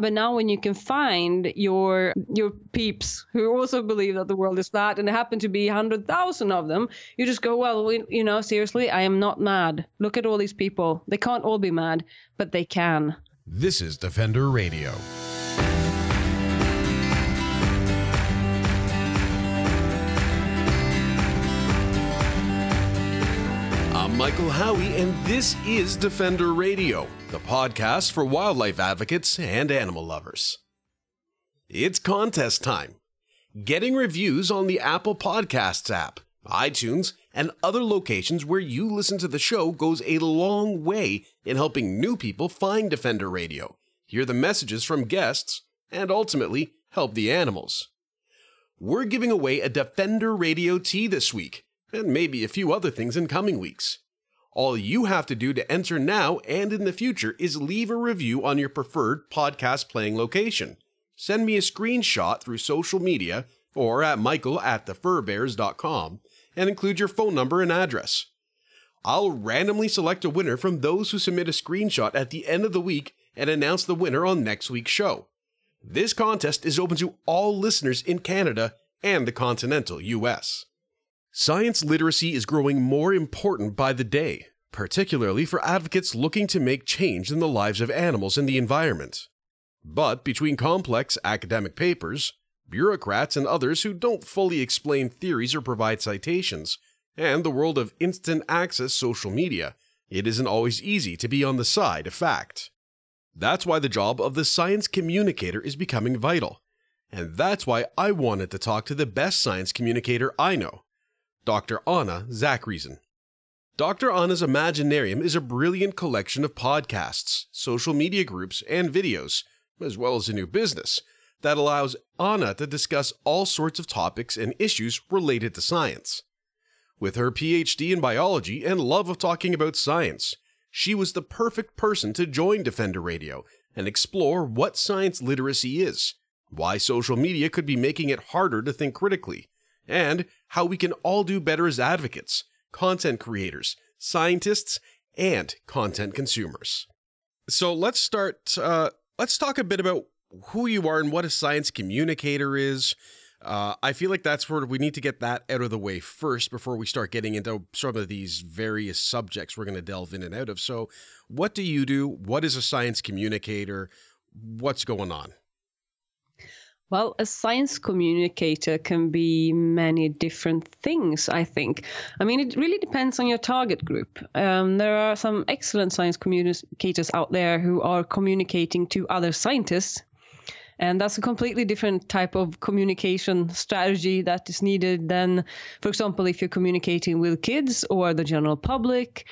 But now when you can find your your peeps who also believe that the world is flat and there happen to be 100,000 of them, you just go, well, we, you know, seriously, I am not mad. Look at all these people. They can't all be mad, but they can. This is Defender Radio. Michael Howie, and this is Defender Radio, the podcast for wildlife advocates and animal lovers. It's contest time. Getting reviews on the Apple Podcasts app, iTunes, and other locations where you listen to the show goes a long way in helping new people find Defender Radio, hear the messages from guests, and ultimately help the animals. We're giving away a Defender Radio tee this week, and maybe a few other things in coming weeks. All you have to do to enter now and in the future is leave a review on your preferred podcast playing location. Send me a screenshot through social media or at michael at thefurbearers.com and include your phone number and address. I'll randomly select a winner from those who submit a screenshot at the end of the week and announce the winner on next week's show. This contest is open to all listeners in Canada and the continental US. Science literacy is growing more important by the day, particularly for advocates looking to make change in the lives of animals and the environment. But between complex academic papers, bureaucrats, and others who don't fully explain theories or provide citations, and the world of instant access social media, it isn't always easy to be on the side of fact. That's why the job of the science communicator is becoming vital. And that's why I wanted to talk to the best science communicator I know, Dr. Anna Zachariasen. Dr. Anna's Imaginarium is a brilliant collection of podcasts, social media groups, and videos, as well as a new business, that allows Anna to discuss all sorts of topics and issues related to science. With her PhD in biology and love of talking about science, she was the perfect person to join Defender Radio and explore what science literacy is, why social media could be making it harder to think critically, and how we can all do better as advocates, content creators, scientists, and content consumers. So let's start. Uh, let's talk a bit about who you are and what a science communicator is. Uh, I feel like that's where we need to get that out of the way first before we start getting into some of these various subjects we're going to delve in and out of. So, what do you do? What is a science communicator? What's going on? Well, a science communicator can be many different things, I think. I mean, it really depends on your target group. Um, there are some excellent science communicators out there who are communicating to other scientists. And that's a completely different type of communication strategy that is needed than, for example, if you're communicating with kids or the general public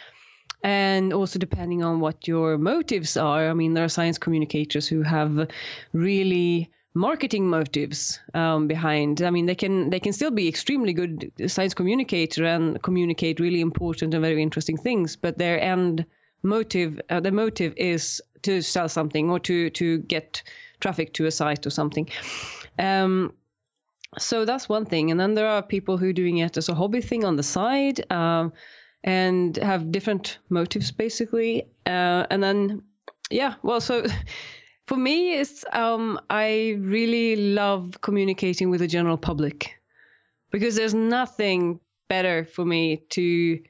and also depending on what your motives are. I mean, there are science communicators who have really marketing motives um, behind. I mean, they can they can still be extremely good science communicator and communicate really important and very interesting things, but their end motive, uh, the motive is to sell something or to to get traffic to a site or something. Um, so that's one thing, and then there are people who are doing it as a hobby thing on the side. Um, and have different motives basically uh, and then yeah well so For me, it's um, I really love communicating with the general public because there's nothing better for me to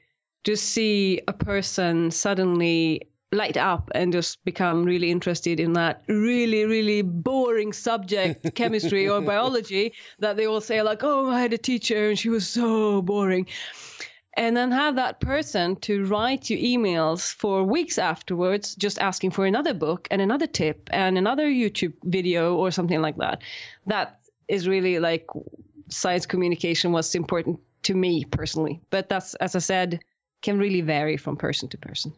just see a person suddenly light up and just become really interested in that really really boring subject chemistry or biology that they all say like oh i had a teacher and she was so boring and then have that person to write you emails for weeks afterwards just asking for another book and another tip and another youtube video or something like that. That is really like science communication was important to me personally. But that's as i said can really vary from person to person.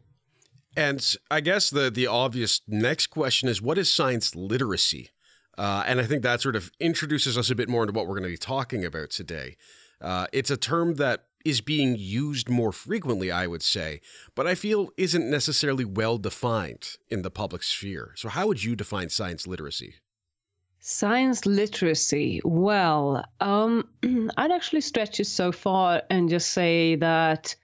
And i guess the the obvious next question is what is science literacy? Uh, and i think that sort of introduces us a bit more into what we're going to be talking about today. Uh, it's a term that is being used more frequently, I would say, but I feel isn't necessarily well defined in the public sphere. So, how would you define science literacy? Science literacy. Well, um, I'd actually stretch it so far and just say that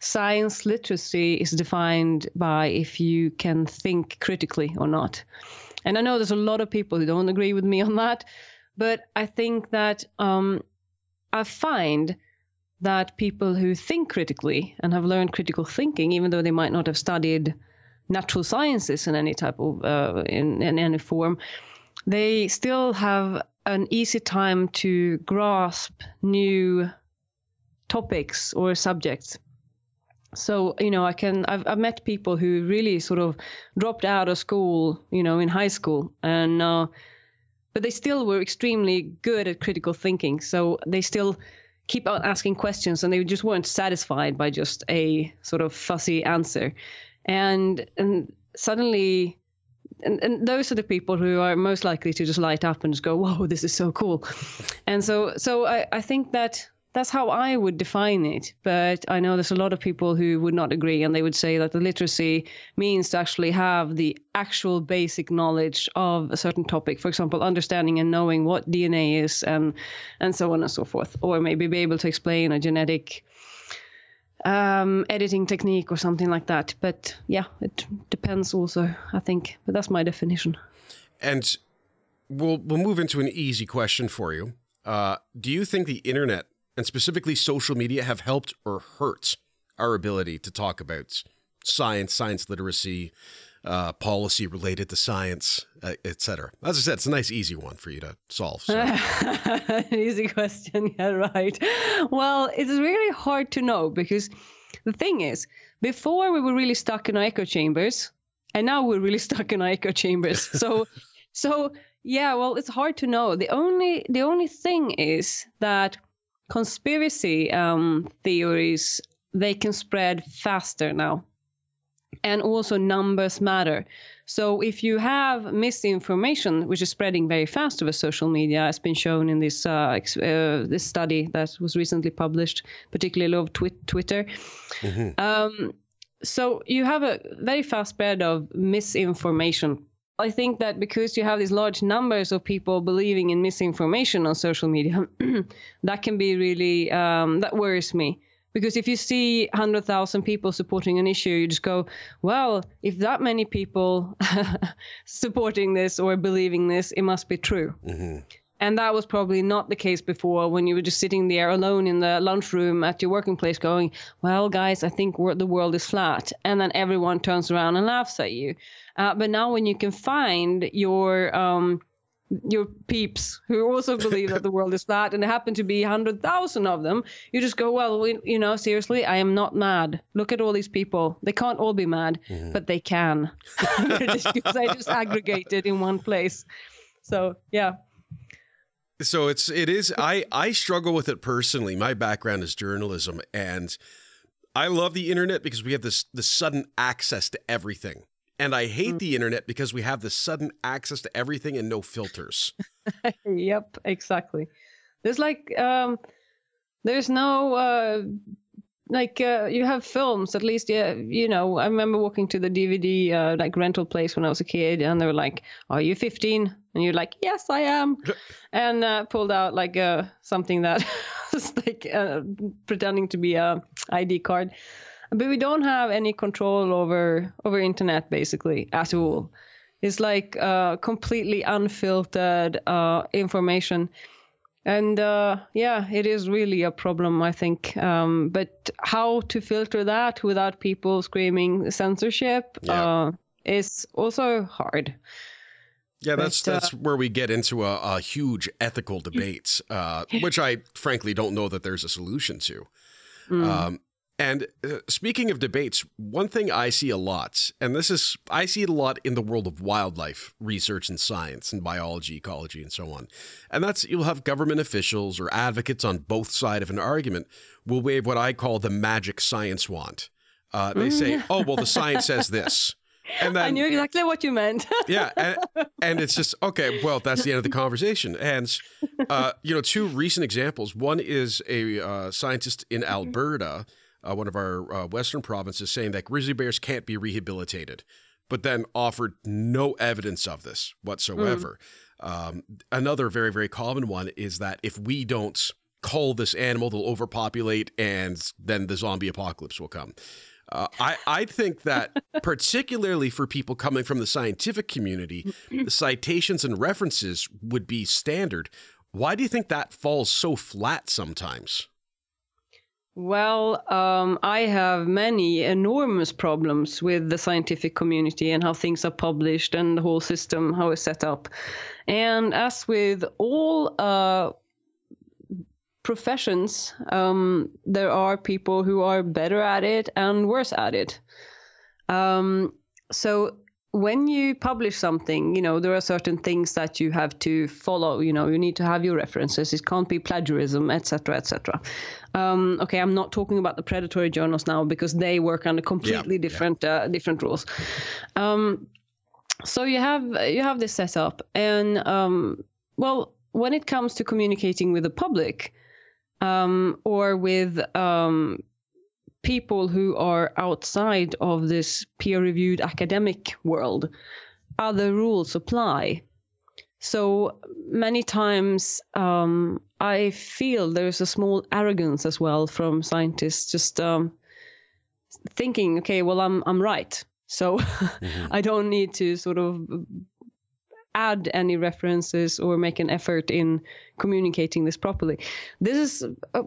science literacy is defined by if you can think critically or not. And I know there's a lot of people who don't agree with me on that, but I think that um, I find that people who think critically and have learned critical thinking, even though they might not have studied natural sciences in any type of uh, in, in any form, they still have an easy time to grasp new topics or subjects. So you know, I can I've, I've met people who really sort of dropped out of school, you know, in high school, and uh, but they still were extremely good at critical thinking. So they still keep on asking questions, and they just weren't satisfied by just a sort of fussy answer, and and suddenly and, and those are the people who are most likely to just light up and just go, "Whoa, this is so cool!" And so, so I, I think that that's how I would define it. But I know there's a lot of people who would not agree, and they would say that the literacy means to actually have the actual basic knowledge of a certain topic. For example, understanding and knowing what DNA is, and and so on and so forth, or maybe be able to explain a genetic um, editing technique or something like that. But yeah, it depends also, I think. But that's my definition. And we'll we'll move into an easy question for you. Uh, do you think the internet and specifically social media have helped or hurt our ability to talk about science, science literacy, uh, policy related to science, uh, etc. As I said, it's a nice, easy one for you to solve. So. easy question, yeah, right. Well, it's really hard to know because the thing is, before we were really stuck in our echo chambers, and now we're really stuck in our echo chambers. So, so yeah, well, it's hard to know. The only the only thing is that conspiracy um, theories they can spread faster now and also numbers matter. So if you have misinformation, which is spreading very fast over social media, has been shown in this uh, uh, this study that was recently published, particularly of twi- Twitter. Mm-hmm. Um, so you have a very fast spread of misinformation. I think that because you have these large numbers of people believing in misinformation on social media, that can be really um, that worries me because if you see 100,000 people supporting an issue, you just go, well, if that many people supporting this or believing this, it must be true. Mm-hmm. And that was probably not the case before when you were just sitting there alone in the lunchroom at your working place going, well, guys, I think the world is flat. And then everyone turns around and laughs at you. Uh, but now when you can find your, um, your peeps who also believe that the world is flat and there happen to be 100,000 of them, you just go, well, we, you know, seriously, I am not mad. Look at all these people. They can't all be mad, mm-hmm. but they can. because I just aggregated in one place. So, yeah. So it's it is I I struggle with it personally. My background is journalism and I love the internet because we have this the sudden access to everything. And I hate mm. the internet because we have the sudden access to everything and no filters. yep, exactly. There's like um there's no uh like uh, you have films at least yeah you know i remember walking to the dvd uh, like rental place when i was a kid and they were like are you 15 and you're like yes i am. And uh, pulled out like uh, something that was like uh, pretending to be a id card. But we don't have any control over over internet basically at all. It's like uh, completely unfiltered uh, information and uh, yeah it is really a problem i think um, but how to filter that without people screaming censorship yeah. Uh, is also hard yeah, that's but, uh, that's where we get into a, a huge ethical debate, uh, which I frankly don't know that there's a solution to. Mm. Um, and uh, speaking of debates, one thing I see a lot, and this is, I see it a lot in the world of wildlife research and science and biology, ecology, and so on. And that's you'll have government officials or advocates on both side of an argument will wave what I call the magic science wand. Uh, they say, mm. oh, well, the science says this. And then, I knew exactly what you meant. yeah, and, and, it's just okay. Well, that's the end of the conversation. And uh, you know, two recent examples. One is a uh, scientist in Alberta uh, one of our uh, western provinces, saying that grizzly bears can't be rehabilitated, but then offered no evidence of this whatsoever. Mm. Um, another very, very common one is that if we don't cull this animal, they'll overpopulate and then the zombie apocalypse will come. Uh, I, I think that particularly for people coming from the scientific community, the citations and references would be standard. Why do you think that falls so flat sometimes? Well, um, I have many enormous problems with the scientific community and how things are published and the whole system, how it's set up. And as with all uh, professions, um, there are people who are better at it and worse at it. Um, so when you publish something, you know, there are certain things that you have to follow. You know, you need to have your references. It can't be plagiarism, etc., etc. Um, okay, I'm not talking about the predatory journals now because they work under completely yeah, different yeah. Uh, different rules. Um, so you have you have this setup, and um, well, when it comes to communicating with the public um, or with um, people who are outside of this peer reviewed academic world, other rules apply. So many times um, I feel there's a small arrogance as well from scientists, just um, thinking, okay, well, I'm, I'm right. So mm-hmm. I don't need to sort of add any references or make an effort in communicating this properly. This is uh,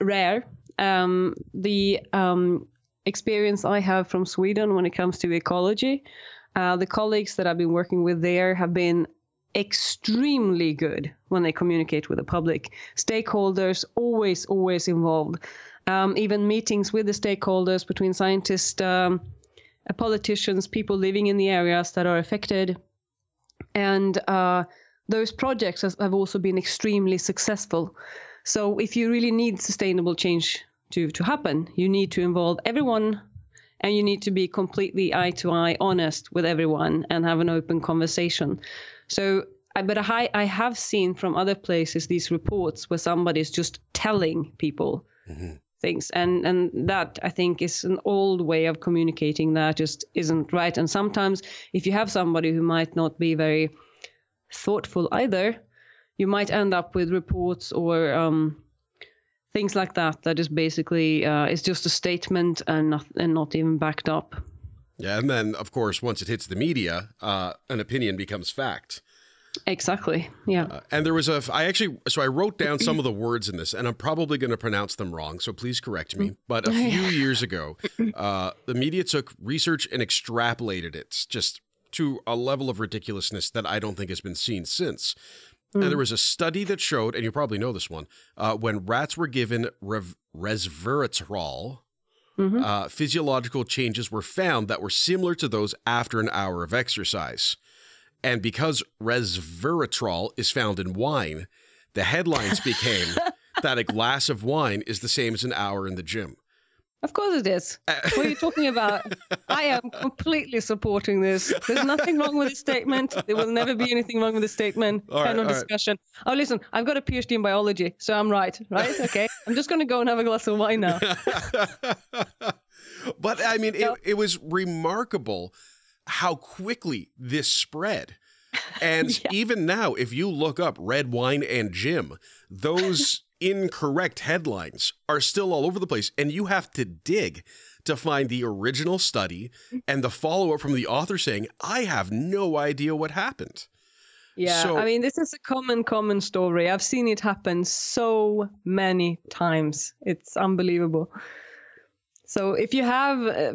rare um, the um, experience I have from Sweden when it comes to ecology, uh, the colleagues that I've been working with there have been extremely good when they communicate with the public. Stakeholders always, always involved. Um, even meetings with the stakeholders between scientists, um, uh, politicians, people living in the areas that are affected. And uh, those projects have also been extremely successful. So if you really need sustainable change to, to happen, you need to involve everyone and you need to be completely eye to eye honest with everyone and have an open conversation. So, but I, I have seen from other places these reports where somebody is just telling people mm-hmm. things, and and that I think is an old way of communicating that just isn't right. And sometimes if you have somebody who might not be very thoughtful either, you might end up with reports or um, things like that. That is basically uh, it's just a statement and not and not even backed up. Yeah, and then of course once it hits the media, uh, an opinion becomes fact. Exactly. Yeah. Uh, and there was a I actually so I wrote down some of the words in this, and I'm probably going to pronounce them wrong, so please correct me. But a few years ago, uh, the media took research and extrapolated it just to a level of ridiculousness that I don't think has been seen since. Mm. And there was a study that showed, and you probably know this one, uh, when rats were given rev- resveratrol, mm-hmm. uh, physiological changes were found that were similar to those after an hour of exercise. And because resveratrol is found in wine, the headlines became that a glass of wine is the same as an hour in the gym. Of course it is. Uh, what are you talking about? I am completely supporting this. There's nothing wrong with the statement. There will never be anything wrong with the statement. All right, of discussion. Right. Oh, listen, I've got a PhD in biology, so I'm right, right? Okay. I'm just going to go and have a glass of wine now. but I mean, it, it was remarkable how quickly this spread. And yeah. even now, if you look up red wine and gym, those incorrect headlines are still all over the place, and you have to dig to find the original study and the follow up from the author saying, I have no idea what happened. Yeah, so, I mean, this is a common, common story. I've seen it happen so many times. It's unbelievable. So if you have uh,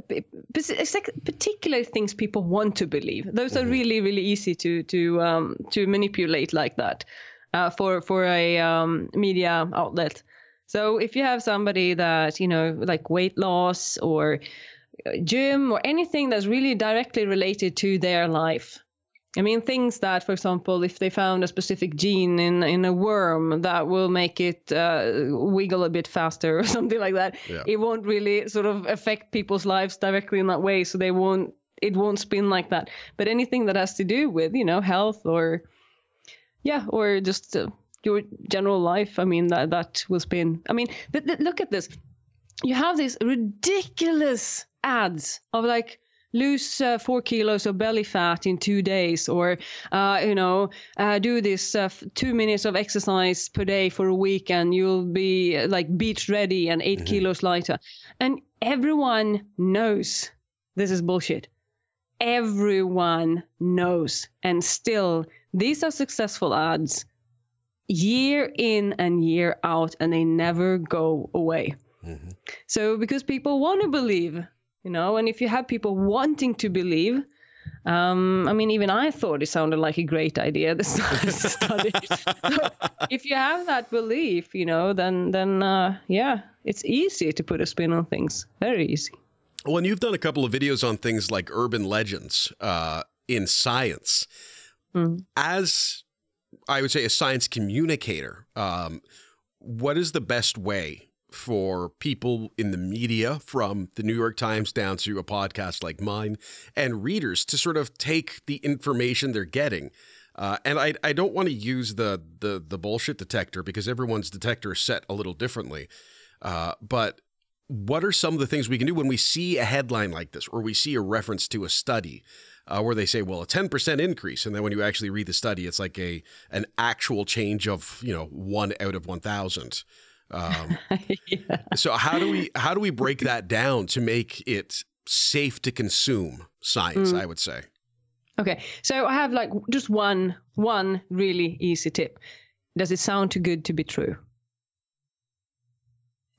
particular things people want to believe, those mm-hmm. are really, really easy to to um, to manipulate like that uh, for for a um, media outlet. So if you have somebody that you know like weight loss or uh, gym or anything that's really directly related to their life. I mean, things that, for example, if they found a specific gene in in a worm that will make it uh, wiggle a bit faster or something like that, yeah. it won't really sort of affect people's lives directly in that way. So they won't it won't spin like that. But anything that has to do with you know health or yeah, or just uh, your general life. I mean, that that will spin. I mean, but, but look at this. You have these ridiculous ads of like lose uh, four kilos of belly fat in two days or uh, you know uh, do this uh, two minutes of exercise per day for a week and you'll be uh, like beach ready and 8 mm-hmm. kilos lighter and everyone knows this is bullshit. Everyone knows. And still, these are successful ads year in and year out, and they never go away. Mm-hmm. So, because people want to believe, you know, and if you have people wanting to believe, um, I mean, even I thought it sounded like a great idea. This study. so if you have that belief, you know, then then uh, yeah, it's easy to put a spin on things. Very easy. Well, and you've done a couple of videos on things like urban legends uh, in science. Mm. As I would say, a science communicator, um, what is the best way for people in the media, from the New York Times down to a podcast like mine, and readers to sort of take the information they're getting? Uh, and I, I don't want to use the, the the bullshit detector because everyone's detector is set a little differently. Uh, but what are some of the things we can do when we see a headline like this or we see a reference to a study uh, where they say well a 10% increase and then when you actually read the study it's like a an actual change of you know one out of 1000 um, yeah. so how do we how do we break that down to make it safe to consume science mm. i would say okay so i have like just one one really easy tip does it sound too good to be true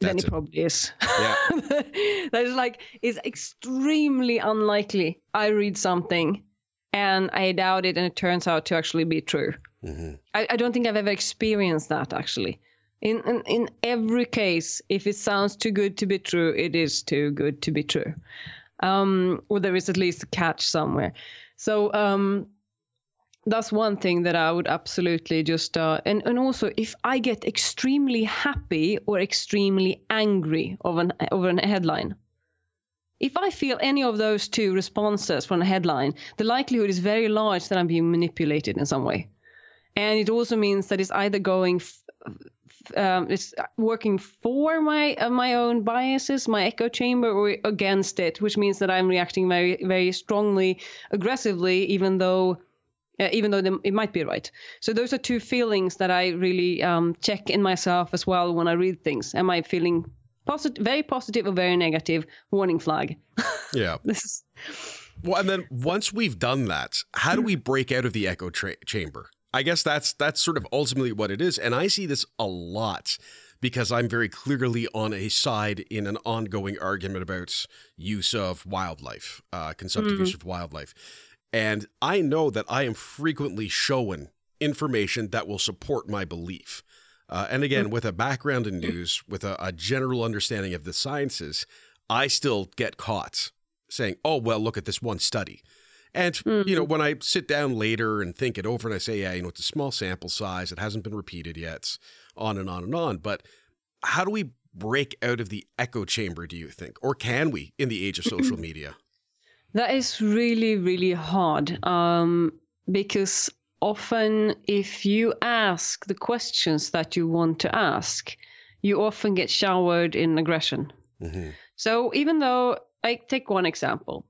then it, it, probably is. Yeah. that is like it's extremely unlikely I read something and I doubt it and it turns out to actually be true. Mm-hmm. I, I, don't think I've ever experienced that actually. In, in in every case, if it sounds too good to be true, it is too good to be true. Um, or there is at least a catch somewhere. So um, that's one thing that I would absolutely just uh, and and also if I get extremely happy or extremely angry of an over an headline. If I feel any of those two responses from a headline, the likelihood is very large that I'm being manipulated in some way, and it also means that it's either going, f- um, it's working for my uh, my own biases, my echo chamber, or against it, which means that I'm reacting very very strongly, aggressively, even though uh, even though they, it might be right. So those are two feelings that I really um, check in myself as well when I read things. Am I feeling positive, very positive, or very negative? Warning flag. Yeah. this is. Well, and then once we've done that, how do we break out of the echo tra- chamber? I guess that's that's sort of ultimately what it is, and I see this a lot because I'm very clearly on a side in an ongoing argument about use of wildlife, uh, consumptive mm-hmm. use of wildlife. And I know that I am frequently shown information that will support my belief. Uh, and again, with a background in news, with a, a, general understanding of the sciences, I still get caught saying, oh, well, look at this one study. And, mm-hmm. you know, mm-hmm. when I sit down later and think it over and I say, yeah, you know, it's a small sample size, it hasn't been repeated yet, on and on and on. But how do we break out of the echo chamber, do you think? Or can we in the age of social media? That is really, really hard um, because often if you ask the questions that you want to ask, you often get showered in aggression. Mm-hmm. So even though I take one example,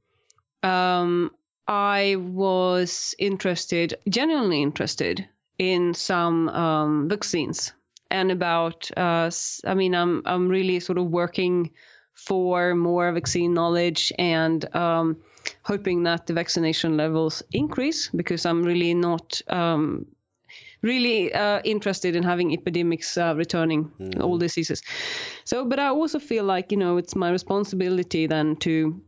um, I was interested, genuinely interested in some um, vaccines and about. Uh, I mean, I'm I'm really sort of working for more vaccine knowledge and um, hoping that the vaccination levels increase because I'm really not um, really uh, interested in having epidemics uh, returning mm. all diseases. So, but I also feel like you know it's my responsibility then to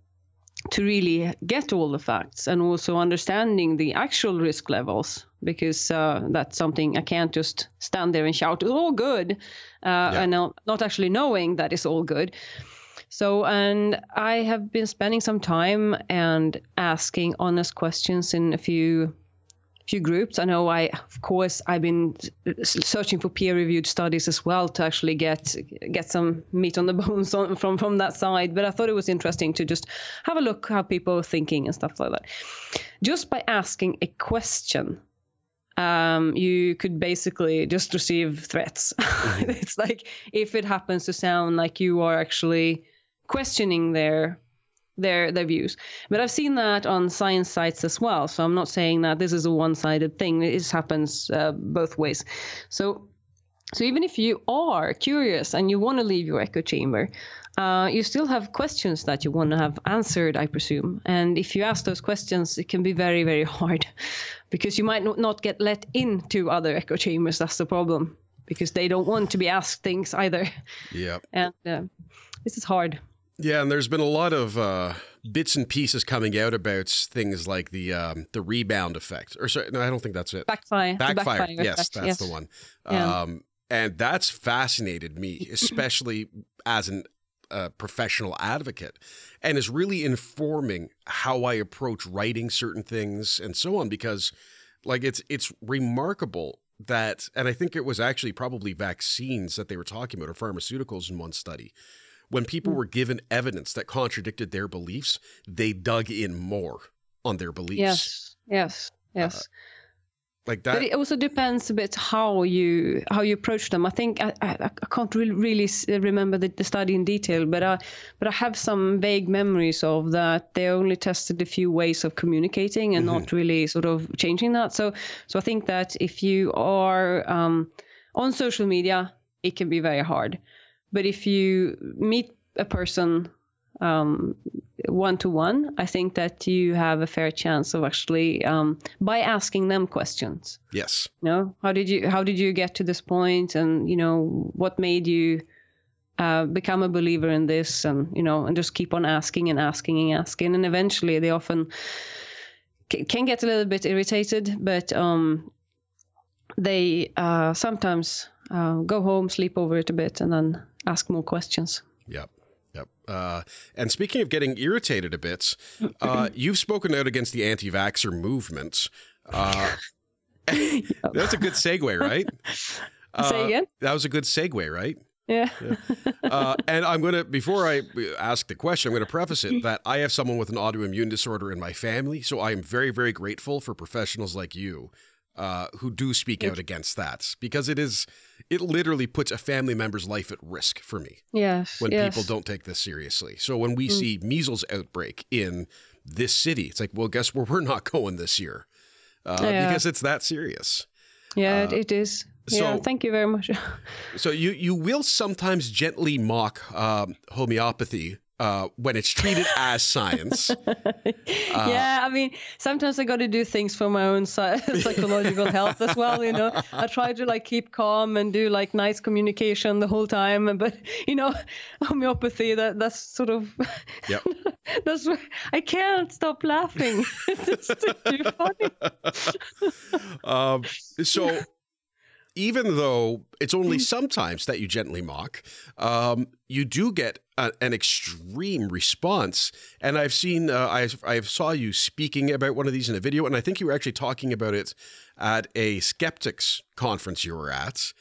to really get all the facts and also understanding the actual risk levels because uh, that's something I can't just stand there and shout it's all good uh, yeah. and not, not actually knowing that it's all good. So, and I have been spending some time and asking honest questions in a few few groups. I know I, of course, I've been searching for peer-reviewed studies as well to actually get get some meat on the bones on, from from that side. But I thought it was interesting to just have a look how people are thinking and stuff like that. Just by asking a question, um, you could basically just receive threats. Mm-hmm. it's like if it happens to sound like you are actually questioning their their their views. But I've seen that on science sites as well. So I'm not saying that this is a one-sided thing. It happens uh, both ways. So So even if you are curious and you want to leave your echo chamber, uh, you still have questions that you want to have answered, I presume. And if you ask those questions, it can be very, very hard because you might not get let into other echo chambers. That's the problem because they don't want to be asked things either. Yeah. And uh, this is hard. Yeah, and there's been a lot of uh, bits and pieces coming out about things like the um, the rebound effect, or sorry, no, I don't think that's it. Backfire. Backfire. backfire yes, effect, that's yes. the one. Yeah. Um, and that's fascinated me, especially as an uh, professional advocate, and is really informing how I approach writing certain things and so on. Because, like, it's it's remarkable that, and I think it was actually probably vaccines that they were talking about, or pharmaceuticals in one study. When people Mm. were given evidence that contradicted their beliefs, they dug in more on their beliefs. Yes. Yes. Yes. Like that. but it also depends a bit how you how you approach them. I think I, I, I can't really really remember the, the study in detail, but I but I have some vague memories of that. They only tested a few ways of communicating and not really sort of changing that. So so I think that if you are um, on social media, it can be very hard. But if you meet a person one to one, I think that you have a fair chance of actually um, by asking them questions. yes. You know, how did you how did you get to this point, and you know what made you uh, become a believer in this, and you know, and just keep on asking and asking and asking, and eventually they often ca- can get a little bit irritated, but um, they uh, sometimes uh, go home, sleep over it a bit, and then ask more questions. Yep. Uh, and speaking of getting irritated a bit, uh, you've spoken out against the anti vaxxer movement. Uh, that's a good segue, right? Say Uh, again? That was a good segue, right? Yeah. Uh, and I'm going to, before I ask the question, I'm going to preface it that I have someone with an autoimmune disorder in my family. So I am very, very grateful for professionals like you uh, who do speak out against that because it is, it literally puts a family member's life at risk for me Yes. when yes. people don't take this seriously. So when we see measles outbreak in this city, it's like, well, guess where we're not going this year uh, Yeah. because it's that serious. Yeah, it- it is. yeah, so- thank you very much. So you you will sometimes gently mock um, homeopathy uh, when it's treated as science. yeah, I mean, sometimes I got to do things for my own psy- psychological health as well. You know, I try to like keep calm and do like nice communication the whole time. But you know, homeopathy that that's sort of Yep. that's I can't stop laughing. it's too funny. Um, so even though it's only sometimes that you gently mock, um, you do get a, an extreme response. And I've seen, uh, I I saw you speaking about one of these in a video, and I think you were actually talking about it at a skeptics conference you were at.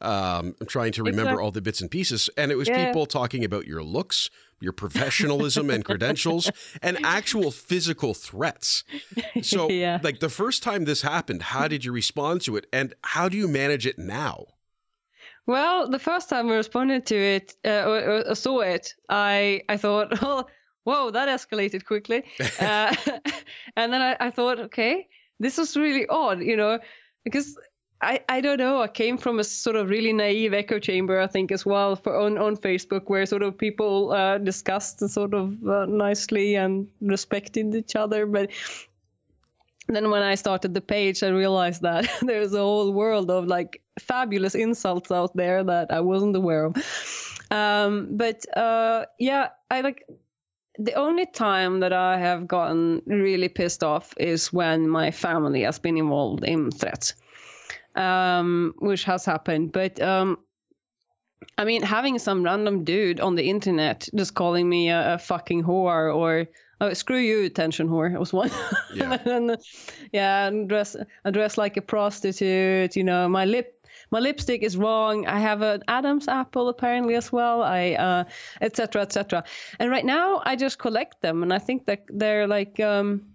Um, I'm trying to remember all the bits and pieces, and it was Yeah. people talking about your looks, your professionalism and credentials, and actual physical threats. So, Yeah. like the first time this happened, how did you respond to it, and how do you manage it now? Well, the first time I responded to it uh, or, or saw it, I I thought, oh, whoa, that escalated quickly, uh, and then I, I thought, okay, this was really odd, you know, because. I, I don't know. I came from a sort of really naive echo chamber, I think, as well, for on, on Facebook, where sort of people uh, discussed sort of uh, nicely and respected each other. But then when I started the page, I realized that there's a whole world of like fabulous insults out there that I wasn't aware of. Um, but uh, yeah, I like the only time that I have gotten really pissed off is when my family has been involved in threats, um, which has happened. But um, I mean, having some random dude on the internet just calling me a, a fucking whore or oh, screw you, attention whore was one. Yeah. and, yeah, and dress I dress like a prostitute. You know, my lip my lipstick is wrong. I have an Adam's apple apparently as well. I uh, etc. etc. And right now I just collect them, and I think that they're like. Um,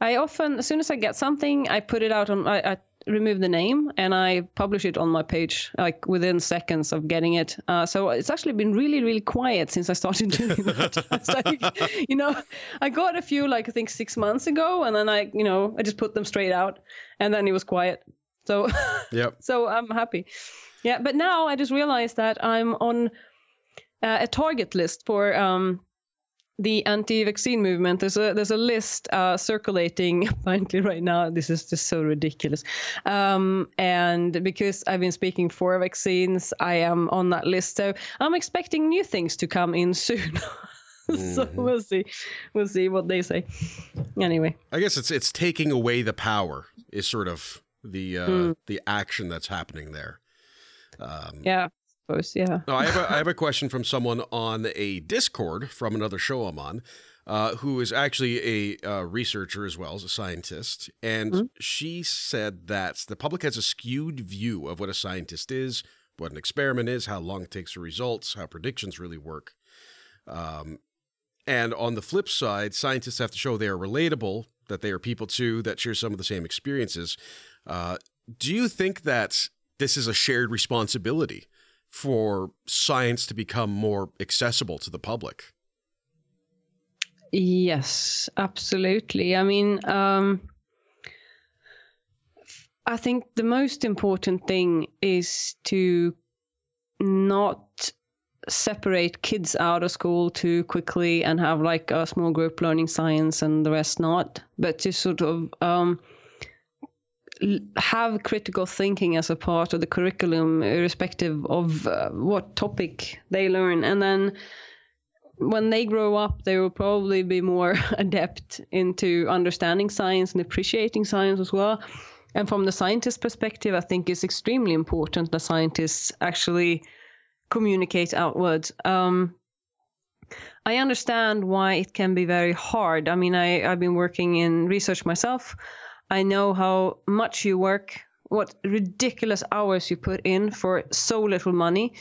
I often, as soon as I get something, I put it out on. I, I remove the name and I publish it on my page like within seconds of getting it. Uh, so it's actually been really, really quiet since I started doing that. like, you know, I got a few like I think six months ago, and then I, you know, I just put them straight out, and then it was quiet. So, Yep. so I'm happy. Yeah, but now I just realized that I'm on uh, a target list for um, the anti-vaccine movement. There's a there's a list uh, circulating apparently right now. This is just so ridiculous. Um, and because I've been speaking for vaccines, I am on that list. So I'm expecting new things to come in soon. so mm-hmm. we'll see we'll see what they say anyway i guess it's it's taking away the power is sort of the uh mm. the action that's happening there um yeah suppose yeah no, I, have a, I have a question from someone on a discord from another show i'm on uh, who is actually a uh, researcher as well as a scientist. And mm-hmm. she said that the public has a skewed view of what a scientist is, what an experiment is, how long it takes for results, how predictions really work. Um, and on the flip side, scientists have to show they are relatable, that they are people too, that share some of the same experiences. Uh, do you think that this is a shared responsibility for science to become more accessible to the public? Yes, absolutely. I mean, um, I think the most important thing is to not separate kids out of school too quickly and have like a small group learning science and the rest not, but to sort of um, have critical thinking as a part of the curriculum, irrespective of uh, what topic they learn. And then when they grow up, they will probably be more adept into understanding science and appreciating science as well. And from the scientist perspective, I think it's extremely important that scientists actually communicate outwards. Um, I understand why it can be very hard. I mean, I, I've been working in research myself. I know how much you work, what ridiculous hours you put in for so little money.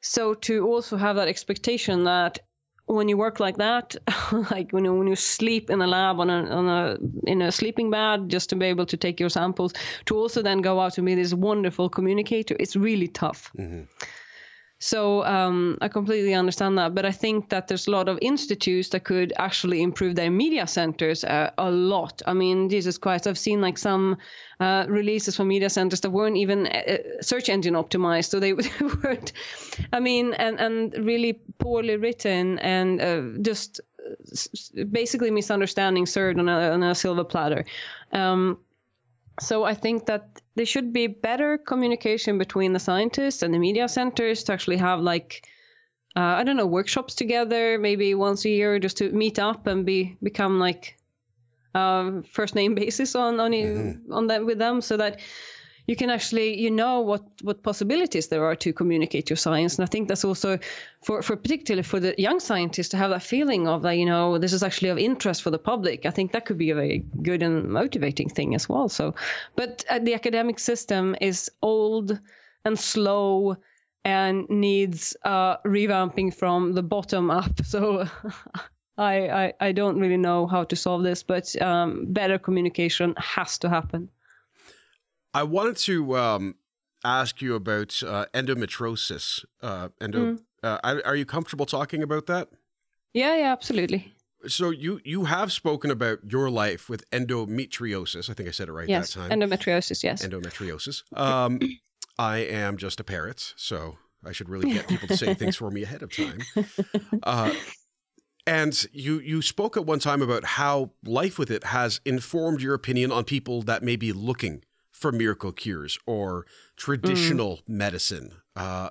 So to also have that expectation that when you work like that, like when you, when you sleep in a lab on a, on a in a sleeping bag just to be able to take your samples, to also then go out to be this wonderful communicator, it's really tough. Mm-hmm. So um, I completely understand that, but I think that there's a lot of institutes that could actually improve their media centers uh, a lot. I mean, Jesus Christ, I've seen like some uh, releases from media centers that weren't even uh, search engine optimized, so they weren't. I mean, and and really poorly written and uh, just basically misunderstanding served on a, on a silver platter. Um, so I think that there should be better communication between the scientists and the media centers to actually have like uh, I don't know workshops together, maybe once a year, just to meet up and be become like uh, first name basis on on mm-hmm. on that with them, so that you can actually you know what what possibilities there are to communicate your science. And i think that's also for for particularly for the young scientists to have that feeling of that you know this is actually of interest for the public. I think that could be a very good and motivating thing as well. So but uh, the academic system is old and slow and needs uh, revamping from the bottom up. So I, I, I don't really know how to solve this, but um, better communication has to happen. I wanted to um, ask you about uh, endometriosis. Uh, endo- mm. uh, are you comfortable talking about that? Yeah, yeah, absolutely. So you you have spoken about your life with endometriosis. I think I said it right yes, that time. Endometriosis, yes. Endometriosis. Um, I am just a parrot, so I should really get people to say things for me ahead of time. Uh, and you you spoke at one time about how life with it has informed your opinion on people that may be looking for miracle cures or traditional mm. medicine. Uh,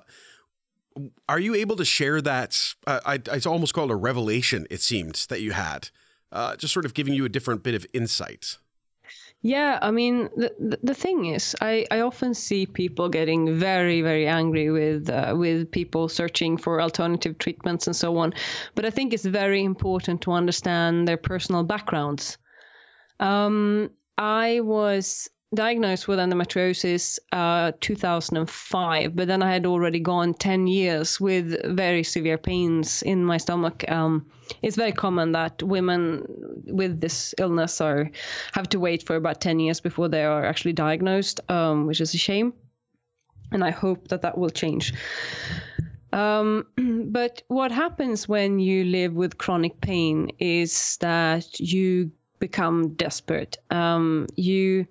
are you able to share that? Uh, I, it's almost called a revelation, it seemed, that you had, uh, just sort of giving you a different bit of insight. Yeah, I mean, the, the thing is, I, I often see people getting very, very angry with uh, with people searching for alternative treatments and so on. But I think it's very important to understand their personal backgrounds. Um, I was diagnosed with endometriosis uh 2005 but then i had already gone 10 years with very severe pains in my stomach. Um, it's very common that women with this illness are have to wait for about 10 years before they are actually diagnosed um, which is a shame. And i hope that that will change. Um, but what happens when you live with chronic pain is that you become desperate. Um, you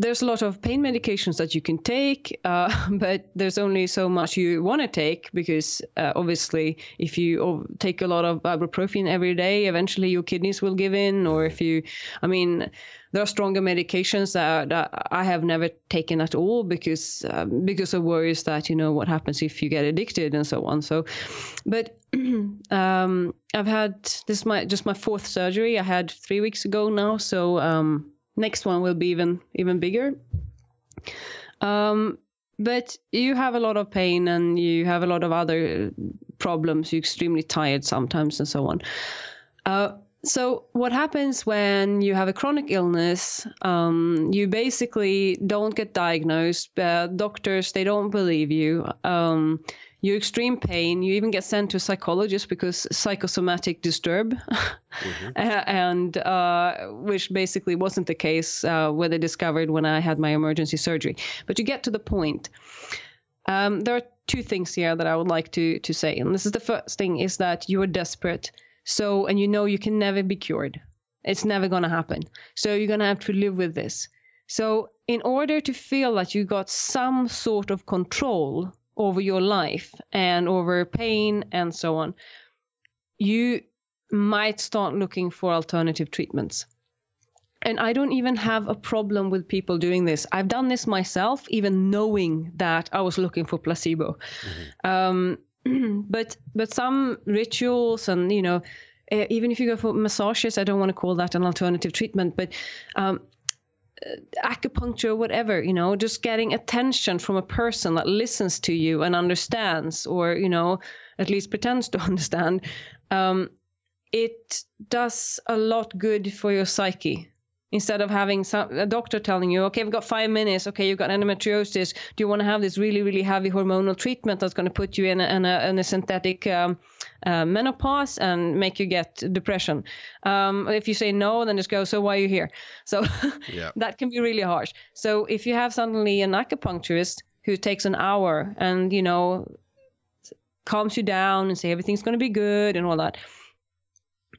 there's a lot of pain medications that you can take, uh, but there's only so much you want to take because uh, obviously, if you take a lot of ibuprofen every day, eventually your kidneys will give in. Or if you, I mean, there are stronger medications that, that I have never taken at all because um, because of worries that you know what happens if you get addicted and so on. So, but um, I've had this my just my fourth surgery. I had three weeks ago now, so. Um, next one will be even even bigger. Um, but you have a lot of pain and you have a lot of other problems. You're extremely tired sometimes and so on. Uh, so what happens when you have a chronic illness? Um, you basically don't get diagnosed. Uh, doctors they don't believe you. Um, you extreme pain. You even get sent to a psychologist because psychosomatic disturb, mm-hmm. and uh, which basically wasn't the case uh, where they discovered when I had my emergency surgery. But you get to the point. Um, there are two things here that I would like to to say, and this is the first thing: is that you are desperate. So, and you know you can never be cured. It's never going to happen. So you're going to have to live with this. So, in order to feel that you got some sort of control over your life and over pain and so on, you might start looking for alternative treatments. And I don't even have a problem with people doing this. I've done this myself, even knowing that I was looking for placebo. Mm-hmm. Um, but but some rituals and you know, even if you go for massages, I don't want to call that an alternative treatment, but um, acupuncture, whatever, you know, just getting attention from a person that listens to you and understands, or, you know, at least pretends to understand, um, it does a lot good for your psyche instead of having some, a doctor telling you, okay, we've got five minutes. Okay, you've got endometriosis. Do you want to have this really, really heavy hormonal treatment that's going to put you in a, in a, in a synthetic um, uh, menopause and make you get depression? Um, if you say no, then just go, so why are you here? So yeah. that can be really harsh. So if you have suddenly an acupuncturist who takes an hour and, you know, calms you down and say everything's going to be good and all that,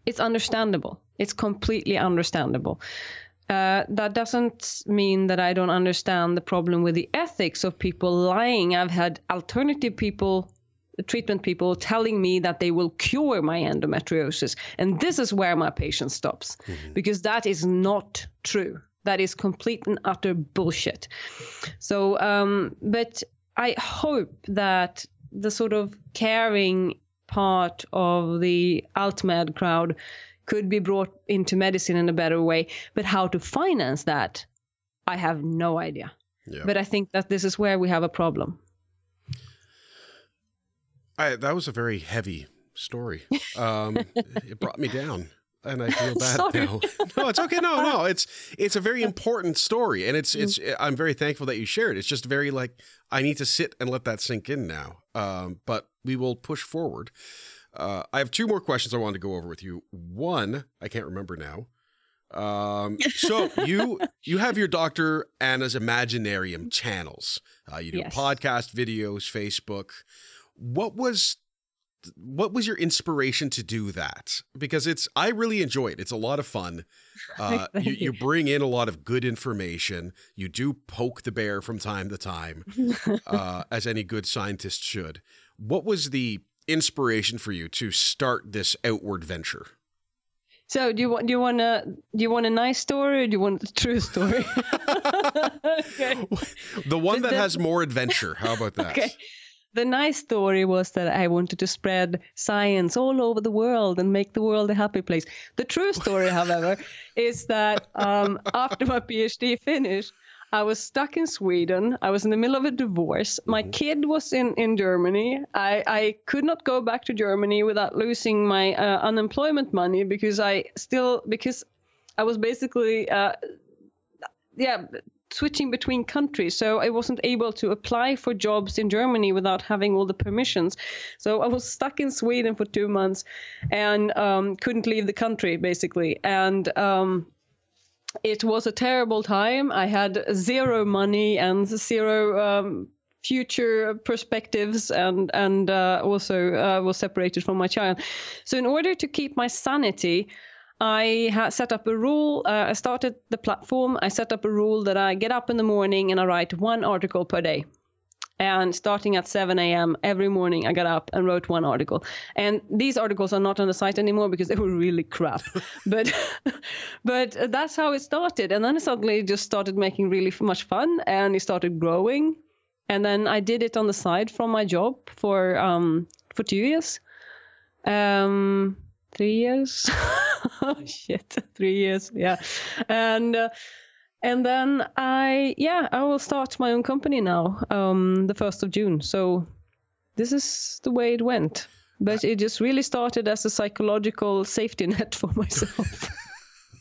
it's understandable. It's completely understandable. Uh, that doesn't mean that I don't understand the problem with the ethics of people lying. I've had alternative people, treatment people, telling me that they will cure my endometriosis. And this is where my patience stops mm-hmm. because that is not true. That is complete and utter bullshit. So, um, but I hope that the sort of caring part of the AltMed crowd could be brought into medicine in a better way. But how to finance that, I have no idea. Yeah. But I think that this is where we have a problem. I, that was a very heavy story. Um, it brought me down, and I feel bad Sorry. now. No, it's okay. No, no, it's it's a very important story, and it's it's. Mm. I'm very thankful that you shared. It. It's just very like I need to sit and let that sink in now. Um, but we will push forward. Uh, I have two more questions I wanted to go over with you. One, I can't remember now. Um, so you you have your Dr. Anna's Imaginarium channels. Uh, you do yes. podcast, videos, Facebook. What was what was your inspiration to do that? Because it's I really enjoy it. It's a lot of fun. Uh, you, you bring in a lot of good information. You do poke the bear from time to time, uh, as any good scientist should. What was the inspiration for you to start this outward venture? So do you want do you want a do you want a nice story or do you want a true story? okay. The one that has more adventure. How about that? Okay. The nice story was that I wanted to spread science all over the world and make the world a happy place. The true story, however, is that um, after my PhD finished, I was stuck in Sweden. I was in the middle of a divorce. My mm-hmm. kid was in, in Germany. I, I could not go back to Germany without losing my uh, unemployment money because I still, because I was basically, uh, yeah, switching between countries. So I wasn't able to apply for jobs in Germany without having all the permissions. So I was stuck in Sweden for two months and um, couldn't leave the country basically. And um, it was a terrible time. I had zero money and zero um, future perspectives, and and uh, also uh, was separated from my child. So in order to keep my sanity. I set up a rule. Uh, I started the platform. I set up a rule that I get up in the morning and I write one article per day. And starting at 7 a.m. every morning, I got up and wrote one article. And these articles are not on the site anymore because they were really crap. but but that's how it started. And then suddenly it suddenly just started making really much fun, and it started growing. And then I did it on the side from my job for um, for two years, um, three years. oh shit, three years, yeah. And uh, and then I, yeah, I will start my own company now, um, the 1st of June. So this is the way it went. But it just really started as a psychological safety net for myself.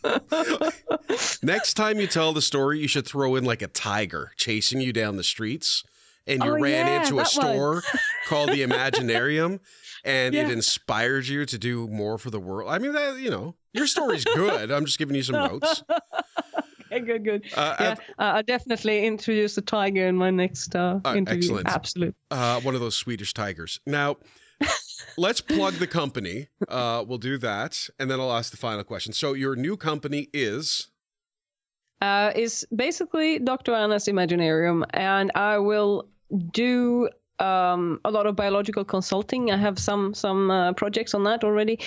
Next time you tell the story, you should throw in like a tiger chasing you down the streets and you Oh, ran yeah, into a store called the Imaginarium and it Yeah. inspired you to do more for the world. I mean, that, you know, your story's good. I'm just giving you some notes. okay, good, good. Uh, yeah, and- uh, I'll definitely introduce the tiger in my next uh, Uh, interview. excellent. Absolutely. uh, one of those Swedish tigers. Now, let's plug the company. Uh, we'll do that, and then I'll ask the final question. So, your new company is uh, is basically Dr. Anna's Imaginarium, and I will do um, a lot of biological consulting. I have some some uh, projects on that already,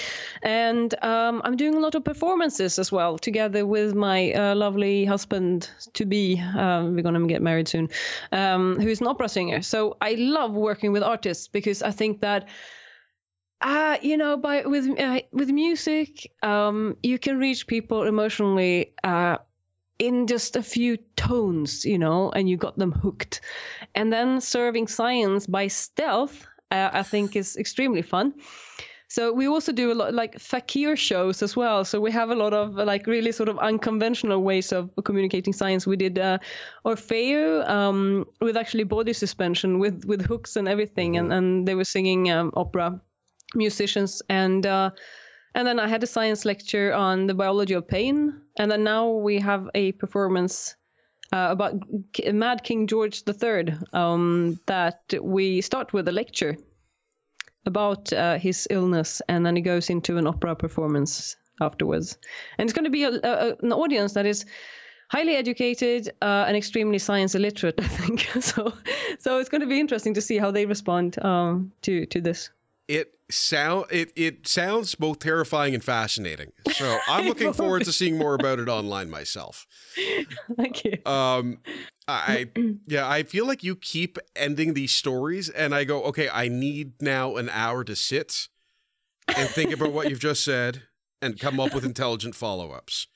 and um, I'm doing a lot of performances as well, together with my uh, lovely husband to be. Uh, we're gonna get married soon, um, who is an opera singer. So I love working with artists because I think that. Uh, you know, by with uh, with music, um, you can reach people emotionally uh, in just a few tones, you know, and you got them hooked. And then serving science by stealth, uh, I think, is extremely fun. So we also do a lot like fakir shows as well. So we have a lot of like really sort of unconventional ways of communicating science. We did uh, Orfeo um, with actually body suspension with with hooks and everything, and and they were singing um, opera musicians and. Uh, and then I had a science lecture on the biology of pain. And then now we have a performance uh, about K- Mad King George III um, that we start with a lecture about uh, his illness, and then it goes into an opera performance afterwards. And it's going to be a, a, an audience that is highly educated uh, and extremely science illiterate, I think. so, so it's going to be interesting to see how they respond um, to to this. It sound it it sounds both terrifying and fascinating. So I'm looking forward to seeing more about it online myself. Thank you. Um, I yeah, I feel like you keep ending these stories, and I go, okay, I need now an hour to sit and think about what you've just said and come up with intelligent follow-ups.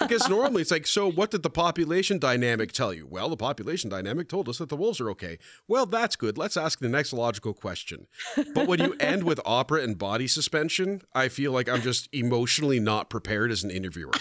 Because normally it's like, so what did the population dynamic tell you? Well, the population dynamic told us that the wolves are okay. Well, that's good. Let's ask the next logical question. But when you end with opera and body suspension, I feel like I'm just emotionally not prepared as an interviewer.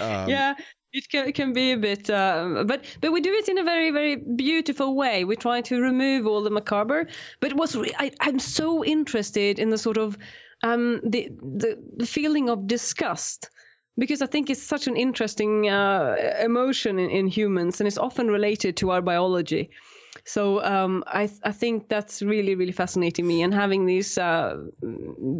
Um, yeah it can, it can be a bit uh, but but we do it in a very very beautiful way we try to remove all the macabre but what's I, i'm so interested in the sort of um the the, the feeling of disgust because I think it's such an interesting uh, emotion in, in humans, and it's often related to our biology. So um, I I think that's really really fascinating me, and having these uh,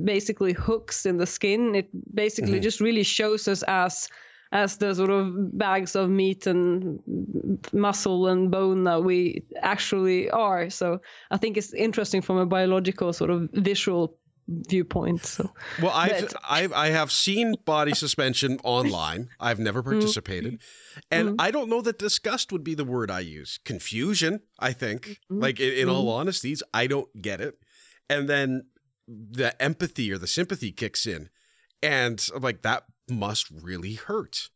basically hooks in the skin, it basically Mhm. just really shows us as as the sort of bags of meat and muscle and bone that we actually are. So I think it's interesting from a biological sort of visual viewpoint. So Well, I've, But- I've I have seen body suspension online. I've never mm-hmm. participated, and mm-hmm. I don't know that disgust would be the word I use. Confusion, I think. Mm-hmm. Like in, in all honesty, I don't get it, and then the empathy or the sympathy kicks in, and I'm like that must really hurt,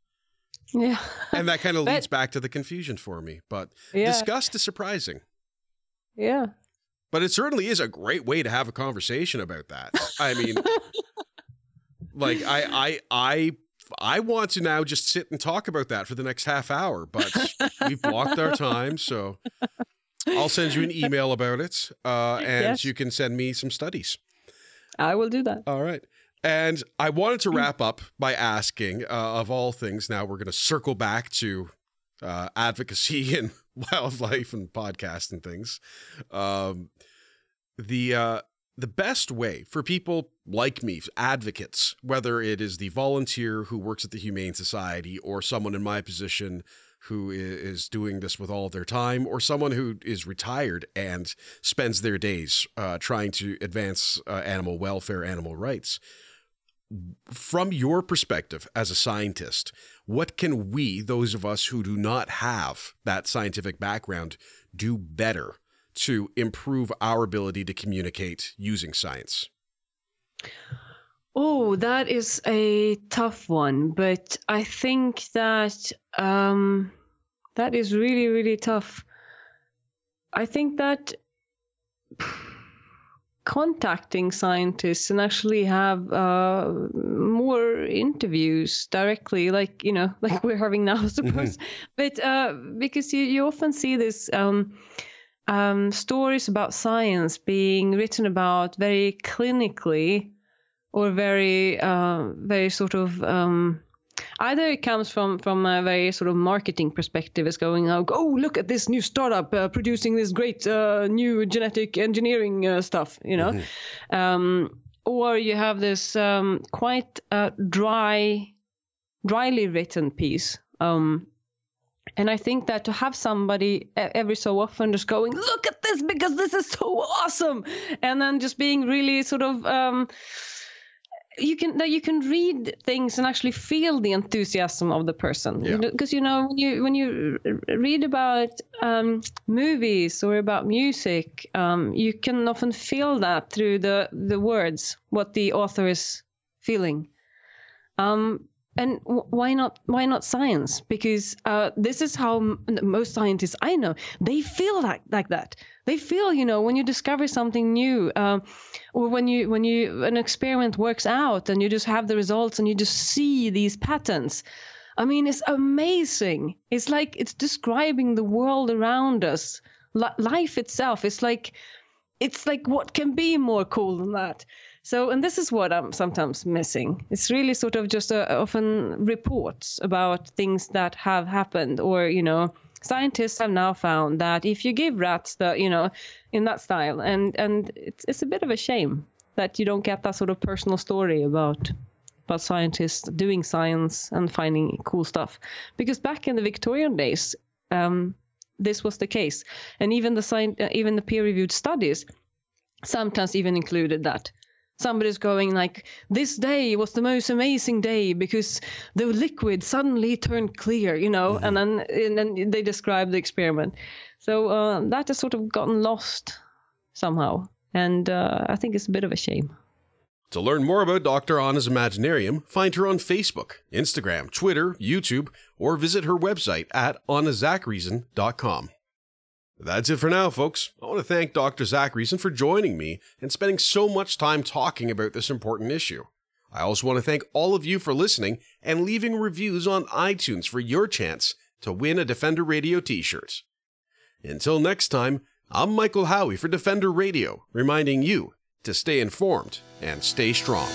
yeah, and that kind of leads back to the confusion for me. But yeah, disgust is surprising. yeah. But it certainly is a great way to have a conversation about that. I mean, like I I I I want to now just sit and talk about that for the next half hour, but we've blocked our time, so I'll send you an email about it, uh, and Yes. you can send me some studies. I will do that. All right. And I wanted to wrap up by asking, uh, of all things, now we're going to circle back to uh, advocacy and wildlife and podcast and things. Um, the uh, the best way for people like me, advocates, whether it is the volunteer who works at the Humane Society or someone in my position who is doing this with all of their time, or someone who is retired and spends their days uh, trying to advance uh, animal welfare, animal rights. From your perspective as a scientist, what can we, those of us who do not have that scientific background, do better to improve our ability to communicate using science? Oh, that is a tough one, but I think that um, that is really, really tough. I think that contacting scientists and actually have uh, more interviews directly, like you know, like we're having now, I suppose. Mm-hmm. But uh, because you, you often see this. Um, um, stories about science being written about very clinically or very uh, very sort of um, either it comes from from a very sort of marketing perspective as going oh, oh look at this new startup uh, producing this great uh, new genetic engineering uh, stuff you know mm-hmm. um, or you have this um, quite uh, dry dryly written piece um, and I think that to have somebody every so often just going, look at this because this is so awesome, and then just being really sort of um, you can that you can read things and actually feel the enthusiasm of the person because yeah. you know when you when you read about um, movies or about music um, you can often feel that through the the words what the author is feeling um, and why not why not science? Because uh, this is how most scientists i know they feel like, like that. They feel you know when you discover something new uh, or when you when you an experiment works out and you just have the results and you just see these patterns. I mean it's amazing. It's like it's describing the world around us. L- life itself it's like it's like what can be more cool than that so, and this is what I'm sometimes missing. It's really sort of just uh, often reports about things that have happened, or, you know, scientists have now found that if you give rats the, you know, in that style, and, and it's, it's a bit of a shame that you don't get that sort of personal story about about scientists doing science and finding cool stuff. Because back in the Victorian days, um, this was the case, and even the sci- even the peer-reviewed studies sometimes even included that somebody's going like this day was the most amazing day because the liquid suddenly turned clear you know mm-hmm. and then and then they describe the experiment so uh, that has sort of gotten lost somehow and uh, i think it's a bit of a shame to learn more about Dr. Anna's Imaginarium, find her on Facebook, Instagram, Twitter, YouTube, or visit her website at annazachariason.com. That's it for now, folks. I want to thank Dr. Zachariason for joining me and spending so much time talking about this important issue. I also want to thank all of you for listening and leaving reviews on iTunes for your chance to win a Defender Radio t shirt. Until next time, I'm Michael Howie for Defender Radio, reminding you to stay informed and stay strong.